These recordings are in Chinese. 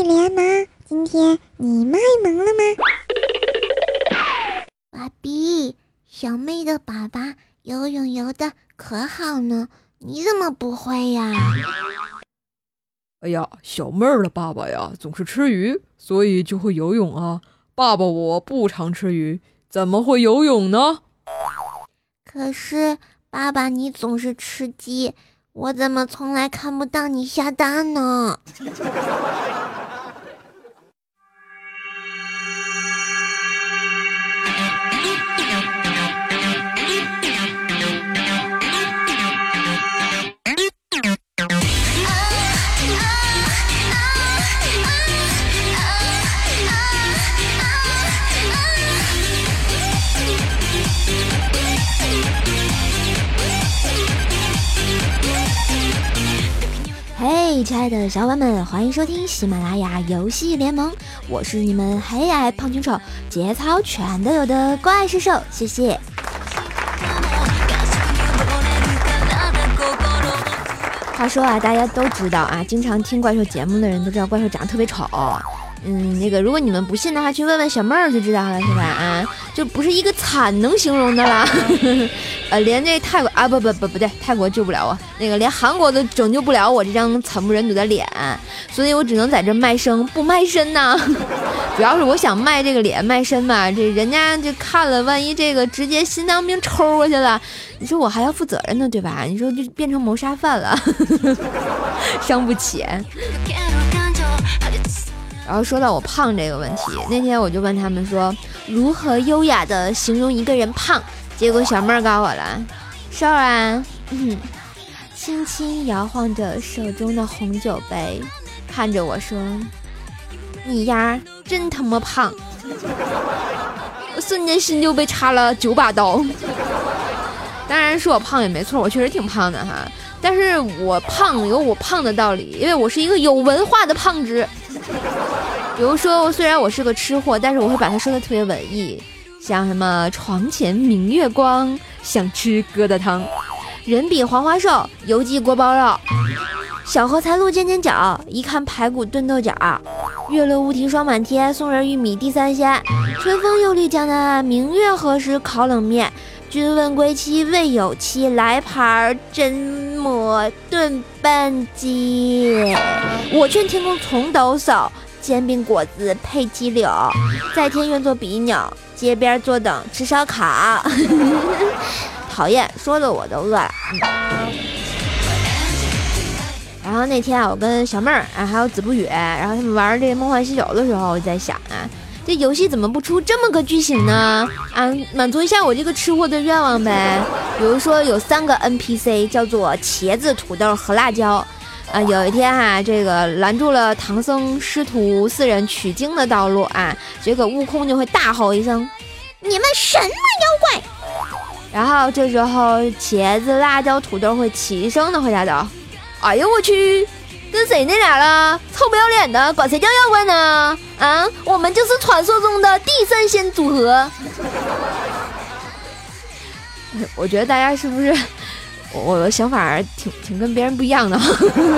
戏联盟，今天你卖萌了吗？爸比，小妹的爸爸游泳游的可好呢，你怎么不会呀？哎呀，小妹儿的爸爸呀，总是吃鱼，所以就会游泳啊。爸爸我不常吃鱼，怎么会游泳呢？可是爸爸你总是吃鸡，我怎么从来看不到你下蛋呢？爱的小伙伴们，欢迎收听喜马拉雅游戏联盟，我是你们黑矮胖穷丑、节操全都有的怪兽兽，谢谢。话说啊，大家都知道啊，经常听怪兽节目的人都知道怪兽长得特别丑。嗯，那个，如果你们不信的话，去问问小妹儿就知道了，是吧？啊，就不是一个惨能形容的了。呃，连这泰国啊，不不不不对，泰国救不了我，那个连韩国都拯救不了我这张惨不忍睹的脸，所以我只能在这卖声不卖身呐。主要是我想卖这个脸卖身嘛，这人家就看了，万一这个直接心脏病抽过去了，你说我还要负责任呢，对吧？你说就变成谋杀犯了，伤不起。然后说到我胖这个问题，那天我就问他们说，如何优雅的形容一个人胖？结果小妹儿告诉我了，瘦啊，嗯轻轻摇晃着手中的红酒杯，看着我说，你呀真他妈胖！我瞬间心就被插了九把刀。当然说我胖也没错，我确实挺胖的哈，但是我胖有我胖的道理，因为我是一个有文化的胖子。比如说，虽然我是个吃货，但是我会把它说的特别文艺，像什么床前明月光，想吃疙瘩汤，人比黄花瘦，油鸡锅包肉，小荷才露尖尖角，一看排骨炖豆角，月落乌啼霜满天，送人玉米地三鲜，春风又绿江南岸，明月何时烤冷面？君问归期未有期，来盘榛蘑炖。笨鸡。我劝天公重抖擞，煎饼果子配鸡柳，在天愿做比翼鸟，街边坐等吃烧烤。讨厌，说的我都饿了。然后那天啊，我跟小妹儿啊，还有子不语，然后他们玩这个梦幻西游的时候，我就在想啊。这游戏怎么不出这么个剧情呢？啊，满足一下我这个吃货的愿望呗。比如说有三个 NPC 叫做茄子、土豆和辣椒，啊，有一天哈，这个拦住了唐僧师徒四人取经的道路啊，这个悟空就会大吼一声：“你们什么妖怪？”然后这时候茄子、辣椒、土豆会齐声的回答道：“哎呦我去！”跟谁那俩了？臭不要脸的，管谁叫妖怪呢？啊，我们就是传说中的地三鲜组合。我觉得大家是不是我的想法挺挺跟别人不一样的？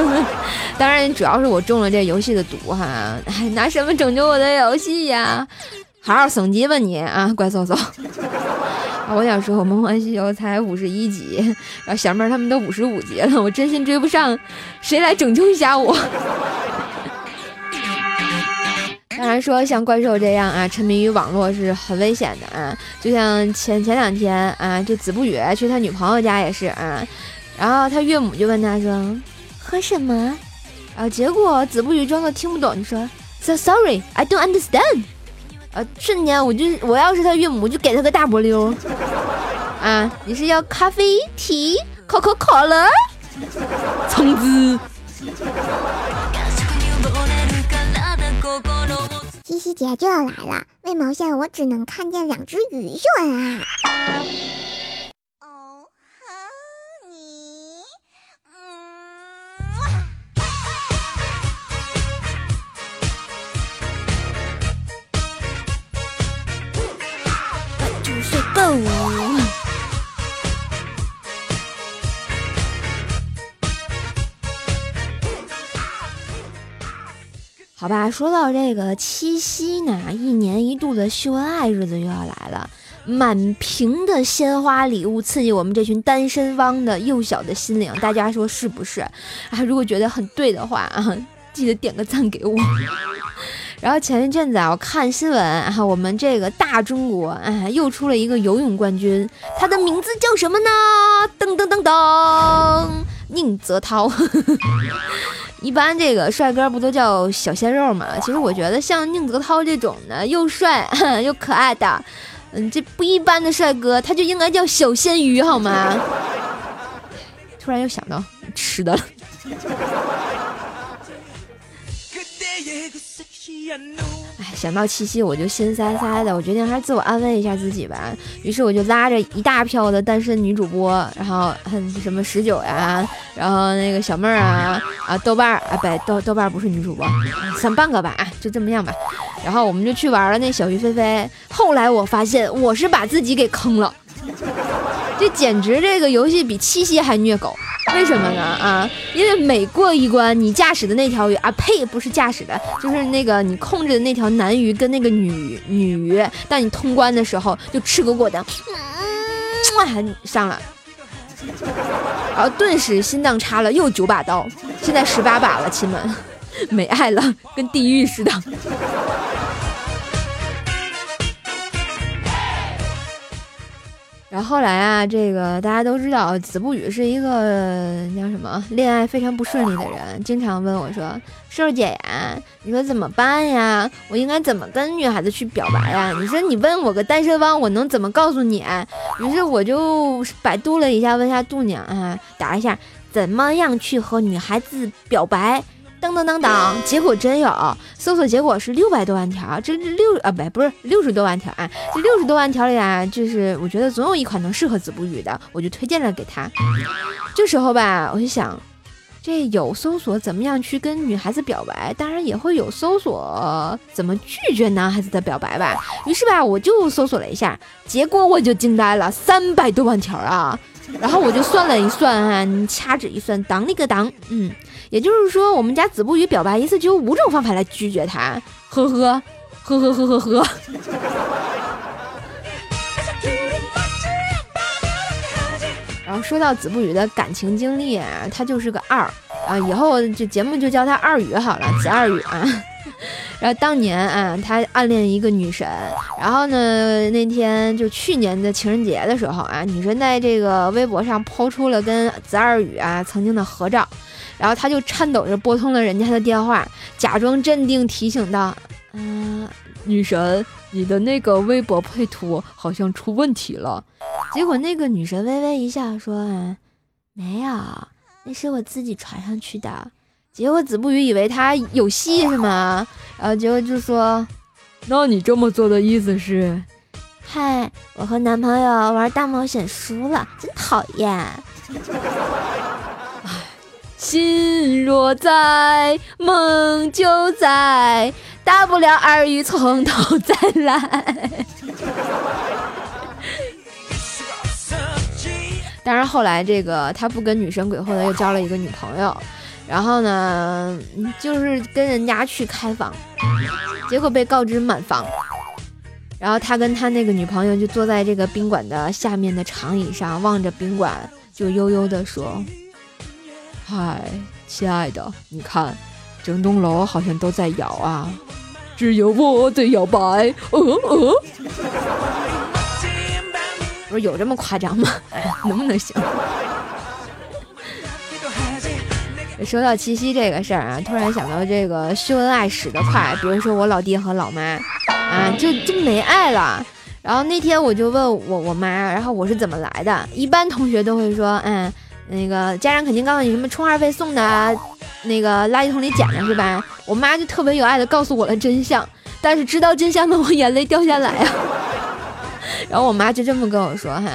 当然，主要是我中了这游戏的毒哈！哎，拿什么拯救我的游戏呀？好好升级吧你啊，怪兽兽。我想说，我梦幻西游才五十一级，然后小妹儿他们都五十五级了，我真心追不上，谁来拯救一下我？当然说，像怪兽这样啊，沉迷于网络是很危险的啊。就像前前两天啊，这子不语去他女朋友家也是啊，然后他岳母就问他说：“喝什么？”然后结果子不语装作听不懂，你说：“So sorry, I don't understand。”啊！瞬间我就我要是他岳母，就给他个大波溜。啊，你是要咖啡提，可可可乐，橙子。七夕节就要来了，为毛线我只能看见两只鱼？哟啊。哦。你。嗯。好吧，说到这个七夕呢，一年一度的秀恩爱日子又要来了，满屏的鲜花礼物刺激我们这群单身汪的幼小的心灵，大家说是不是？啊，如果觉得很对的话啊，记得点个赞给我。然后前一阵子啊，我看新闻啊，我们这个大中国啊，又出了一个游泳冠军，他的名字叫什么呢？噔噔噔噔，宁泽涛。一般这个帅哥不都叫小鲜肉嘛？其实我觉得像宁泽涛这种的又帅 又可爱的，嗯，这不一般的帅哥，他就应该叫小鲜鱼好吗？突然又想到吃的了。哎，想到七夕我就心塞塞的，我决定还是自我安慰一下自己吧。于是我就拉着一大票的单身女主播，然后哼什么十九呀，然后那个小妹儿啊啊，豆瓣儿啊，不豆豆瓣儿不是女主播，算半个吧啊，就这么样吧。然后我们就去玩了那小鱼飞飞。后来我发现我是把自己给坑了，这简直这个游戏比七夕还虐狗。为什么呢？啊，因为每过一关，你驾驶的那条鱼啊，呸，不是驾驶的，就是那个你控制的那条男鱼跟那个女女鱼，当你通关的时候，就赤果果的，嗯，上了，然后顿时心脏插了又九把刀，现在十八把了，亲们，没爱了，跟地狱似的。然后后来啊，这个大家都知道，子不语是一个叫什么，恋爱非常不顺利的人，经常问我说：“瘦姐呀，你说怎么办呀？我应该怎么跟女孩子去表白呀？你说你问我个单身汪，我能怎么告诉你？”于是我就百度了一下，问一下度娘啊，打一下怎么样去和女孩子表白。当当当当，结果真有，搜索结果是六百多万条，这六啊不不是六十多万条啊，这六十多万条里啊，就是我觉得总有一款能适合子不语的，我就推荐了给他。这时候吧，我就想，这有搜索怎么样去跟女孩子表白，当然也会有搜索怎么拒绝男孩子的表白吧。于是吧，我就搜索了一下，结果我就惊呆了，三百多万条啊！然后我就算了一算啊，掐指一算，当了个当，嗯。也就是说，我们家子不语表白一次就有五种方法来拒绝他，呵呵，呵呵呵呵呵。然后说到子不语的感情经历啊，他就是个二啊，以后这节目就叫他二语好了，子二语啊。然后当年啊，他暗恋一个女神，然后呢，那天就去年的情人节的时候啊，女神在这个微博上抛出了跟子二宇啊曾经的合照。然后他就颤抖着拨通了人家的电话，假装镇定提醒道：“嗯，女神，你的那个微博配图好像出问题了。”结果那个女神微微一笑说：“没有，那是我自己传上去的。”结果子不语以为他有戏是吗？然后结果就说：“那你这么做的意思是？嗨，我和男朋友玩大冒险输了，真讨厌。”心若在，梦就在，大不了二语从头再来。当然后来这个他不跟女神鬼混了，又交了一个女朋友，然后呢，就是跟人家去开房，结果被告知满房，然后他跟他那个女朋友就坐在这个宾馆的下面的长椅上，望着宾馆，就悠悠的说。嗨，亲爱的，你看，整栋楼好像都在摇啊，只有我在摇摆。呃呃，不是有这么夸张吗？能不能行？说到七夕这个事儿啊，突然想到这个秀恩爱使得快，比如说我老爹和老妈啊，就就没爱了。然后那天我就问我我妈，然后我是怎么来的？一般同学都会说，嗯。那个家长肯定告诉你什么充话费送的，那个垃圾桶里捡的是吧？我妈就特别有爱的告诉我了真相，但是知道真相的我眼泪掉下来啊。然后我妈就这么跟我说哈，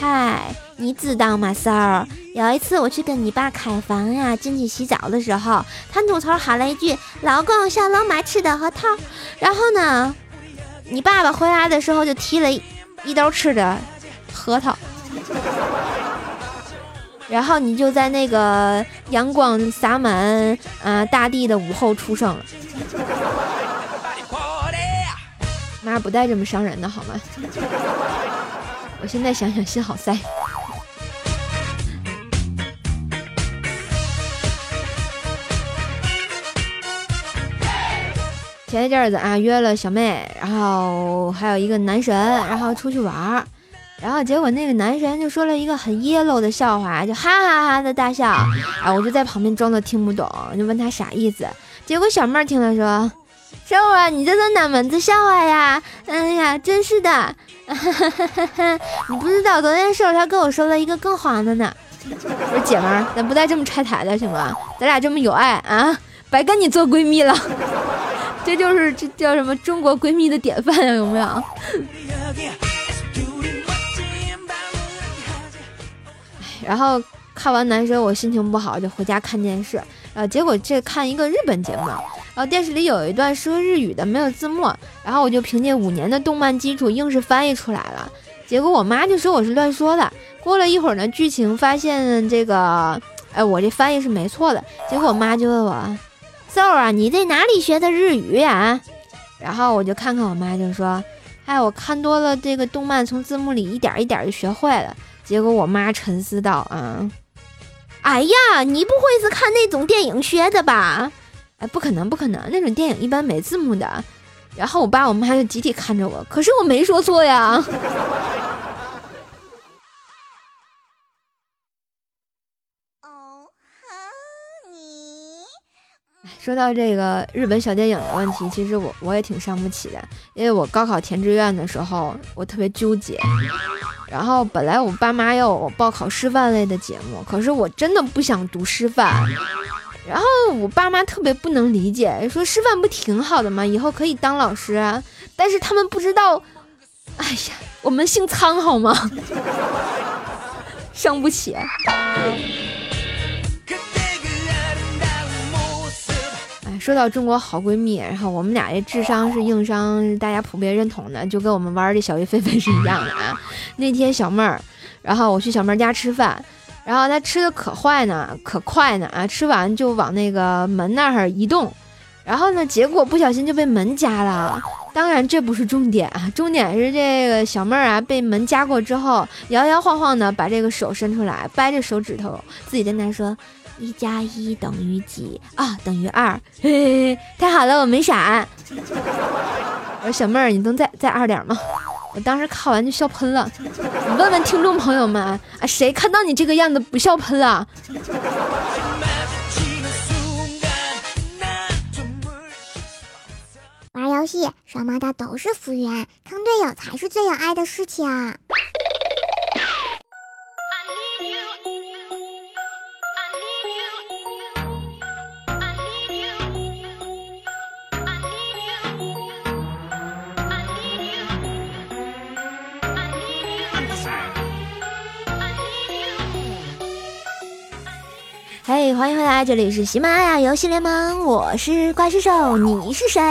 嗨，你知道吗，三儿？有一次我去跟你爸开房呀，进去洗澡的时候，他怒头喊了一句：“老公，小老妈吃的核桃。”然后呢，你爸爸回来的时候就提了一兜吃的核 桃。然后你就在那个阳光洒满啊大地的午后出生了。妈不带这么伤人的好吗？我现在想想心好塞。前一阵子啊，约了小妹，然后还有一个男神，然后出去玩儿，然后结果那个男神就说了一个很 yellow 的笑话，就哈哈哈的大笑，啊，我就在旁边装作听不懂，就问他啥意思，结果小妹听了说：“瘦啊，你这是哪门子笑话呀？哎呀，真是的，你不知道昨天瘦他跟我说了一个更黄的呢。”我说姐们儿，咱不带这么拆台的行吗？咱俩这么有爱啊，白跟你做闺蜜了。这就是这叫什么中国闺蜜的典范啊，有没有？然后看完男生，我心情不好，就回家看电视。呃，结果这看一个日本节目，然后电视里有一段说日语的，没有字幕，然后我就凭借五年的动漫基础硬是翻译出来了。结果我妈就说我是乱说的。过了一会儿呢，剧情发现这个，哎，我这翻译是没错的。结果我妈就问我。瘦啊，你在哪里学的日语呀？然后我就看看我妈，就说：“哎，我看多了这个动漫，从字幕里一点一点就学会了。”结果我妈沉思道：“啊，哎呀，你不会是看那种电影学的吧？哎，不可能，不可能，那种电影一般没字幕的。”然后我爸我妈就集体看着我，可是我没说错呀。说到这个日本小电影的问题，其实我我也挺伤不起的，因为我高考填志愿的时候，我特别纠结。然后本来我爸妈要我报考师范类的节目，可是我真的不想读师范。然后我爸妈特别不能理解，说师范不挺好的吗？以后可以当老师。啊。但是他们不知道，哎呀，我们姓苍好吗？伤不起。说到中国好闺蜜，然后我们俩这智商是硬伤，大家普遍认同的，就跟我们玩的小鱼菲菲是一样的啊。那天小妹儿，然后我去小妹儿家吃饭，然后他吃的可坏呢，可快呢啊，吃完就往那个门那儿移动，然后呢，结果不小心就被门夹了。当然这不是重点啊，重点是这个小妹儿啊被门夹过之后，摇摇晃晃的把这个手伸出来，掰着手指头，自己在那说。一加一等于几啊？等于二。嘿嘿嘿，太好了，我没闪。我说小妹儿，你能再再二点吗？我当时看完就笑喷了。你问问听众朋友们啊，谁看到你这个样子不笑喷啊？玩游戏什么的都是浮云，坑队友才是最有爱的事情。欢迎回来，这里是喜马拉雅游戏联盟，我是怪兽兽，你是谁？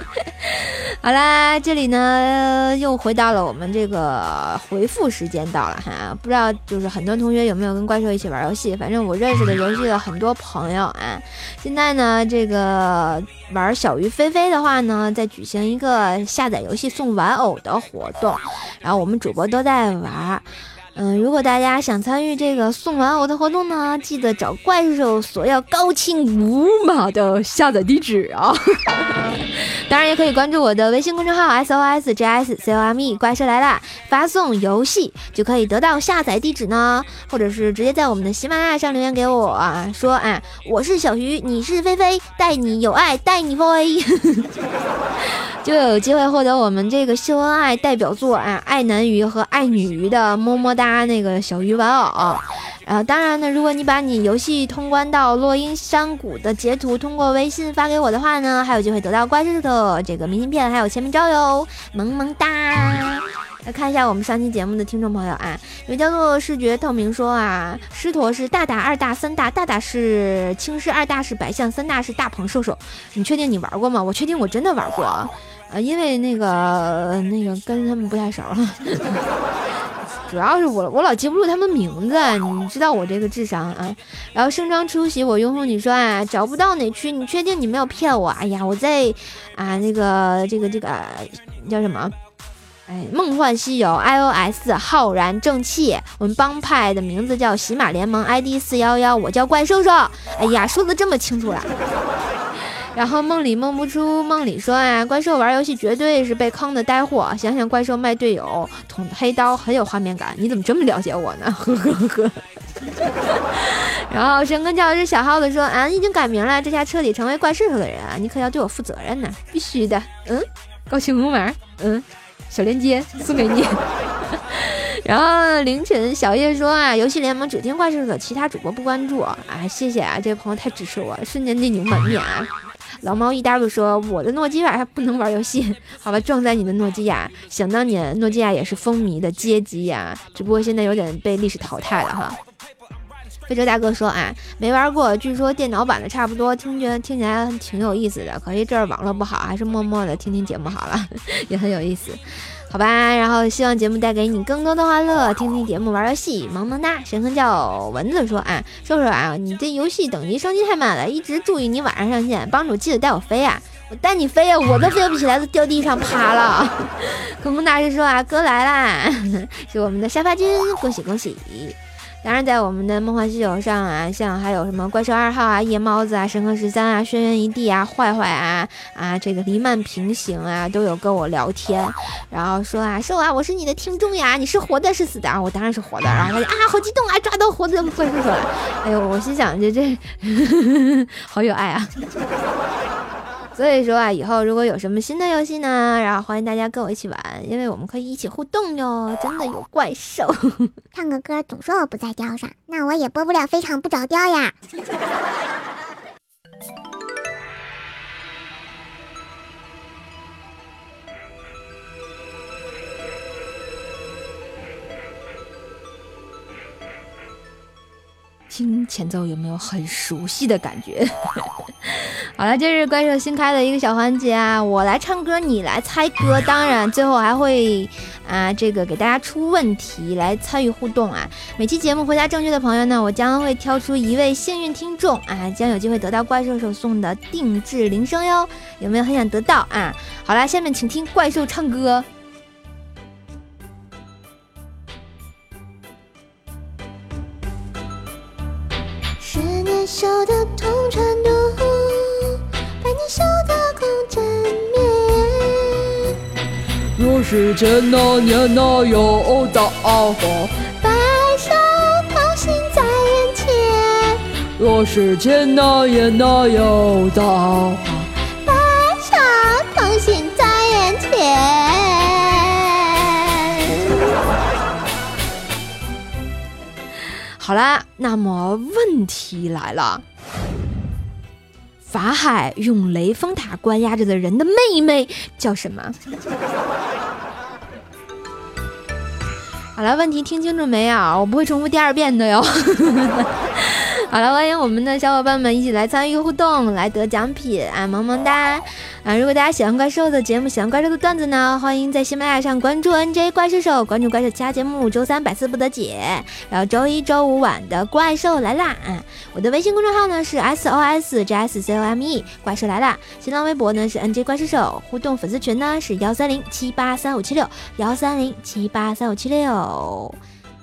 好啦，这里呢又回到了我们这个回复时间到了哈，不知道就是很多同学有没有跟怪兽一起玩游戏？反正我认识的游戏的很多朋友啊，现在呢这个玩小鱼飞飞的话呢，在举行一个下载游戏送玩偶的活动，然后我们主播都在玩。嗯，如果大家想参与这个送玩偶的活动呢，记得找怪兽索要高清无码的下载地址啊！当然也可以关注我的微信公众号 S O S J S C O M E，怪兽来啦，发送游戏就可以得到下载地址呢，或者是直接在我们的喜马拉雅上留言给我啊，说啊，我是小鱼，你是菲菲，带你有爱，带你飞。就有机会获得我们这个秀恩爱代表作啊，爱男鱼和爱女鱼的么么哒那个小鱼玩偶。然后当然呢，如果你把你游戏通关到落英山谷的截图通过微信发给我的话呢，还有机会得到怪兽的这个明信片，还有签名照哟，萌萌哒。来看一下我们上期节目的听众朋友啊，有叫做视觉透明说啊，狮驼是大大二大三大，大大是青狮，二大是白象，三大是大鹏兽兽。你确定你玩过吗？我确定我真的玩过。呃，因为那个那个跟他们不太熟，主要是我我老记不住他们名字，你知道我这个智商啊。然后盛装出席，我拥护你说啊，找不到哪区，你确定你没有骗我？哎呀，我在啊那个这个这个叫什么？哎，梦幻西游 iOS 浩然正气，我们帮派的名字叫喜马联盟 ID 四幺幺，我叫怪兽兽。哎呀，说的这么清楚了。然后梦里梦不出，梦里说啊，怪兽玩游戏绝对是被坑的呆货。想想怪兽卖队友捅黑刀很有画面感，你怎么这么了解我呢？呵呵呵。然后神坑教师小耗子说啊，已经改名了，这下彻底成为怪兽兽的人啊，你可要对我负责任呢，必须的。嗯，高兴红门，嗯，小链接送给你。然后凌晨小叶说啊，游戏联盟只听怪兽兽，其他主播不关注。啊，谢谢啊，这位朋友太支持我，瞬间内牛满面啊。老猫一 W 说：“我的诺基亚还不能玩游戏，好吧，撞在你的诺基亚。想当年，诺基亚也是风靡的街机呀，只不过现在有点被历史淘汰了哈。”非洲大哥说：“啊，没玩过，据说电脑版的差不多，听觉听起来挺有意思的。可惜这儿网络不好，还是默默的听听节目好了，也很有意思。”好吧，然后希望节目带给你更多的欢乐，听听节目，玩游戏，萌萌哒。神坑叫蚊子说啊，说说啊，你这游戏等级升级太慢了，一直注意你晚上上线，帮主记得带我飞啊，我带你飞啊，我都飞不起来，都掉地上趴了。恐怖大师说啊，哥来啦，是我们的沙发君，恭喜恭喜。当然，在我们的梦幻西游上啊，像还有什么怪兽二号啊、夜猫子啊、神坑十三啊、轩辕一地啊、坏坏啊啊，这个黎曼平行啊，都有跟我聊天，然后说啊，说啊，我是你的听众呀，你是活的，是死的啊？我当然是活的。然后他就啊，好激动啊，抓到活的怪兽了。哎呦，我心想这这呵呵 好有爱啊。所以说啊，以后如果有什么新的游戏呢，然后欢迎大家跟我一起玩，因为我们可以一起互动哟。真的有怪兽，唱个歌总说我不在调上，那我也播不了非常不着调呀。听前奏有没有很熟悉的感觉？好了，这是怪兽新开的一个小环节啊，我来唱歌，你来猜歌，当然最后还会啊，这个给大家出问题来参与互动啊。每期节目回答正确的朋友呢，我将会挑出一位幸运听众啊，将有机会得到怪兽手送的定制铃声哟。有没有很想得到啊？好了，下面请听怪兽唱歌。手的痛传度，百年修得共枕眠。若是见那年那有大火，白首同心在眼前。若是见那年那有大火，白首同心在眼前。好啦。那么问题来了，法海用雷峰塔关押着的人的妹妹叫什么？好了，问题听清楚没有？我不会重复第二遍的哟。好了，欢迎我们的小伙伴们一起来参与互动，来得奖品啊，萌萌哒！啊，如果大家喜欢怪兽的节目，喜欢怪兽的段子呢，欢迎在喜马拉雅上关注 NJ 怪兽手，关注怪兽其他节目。周三百思不得解，然后周一周五晚的怪兽来啦！啊，我的微信公众号呢是 S O S J S C O M E，怪兽来啦！新浪微博呢是 NJ 怪兽手，互动粉丝群呢是幺三零七八三五七六幺三零七八三五七六。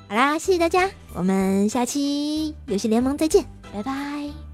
好啦，谢谢大家，我们下期游戏联盟再见，拜拜。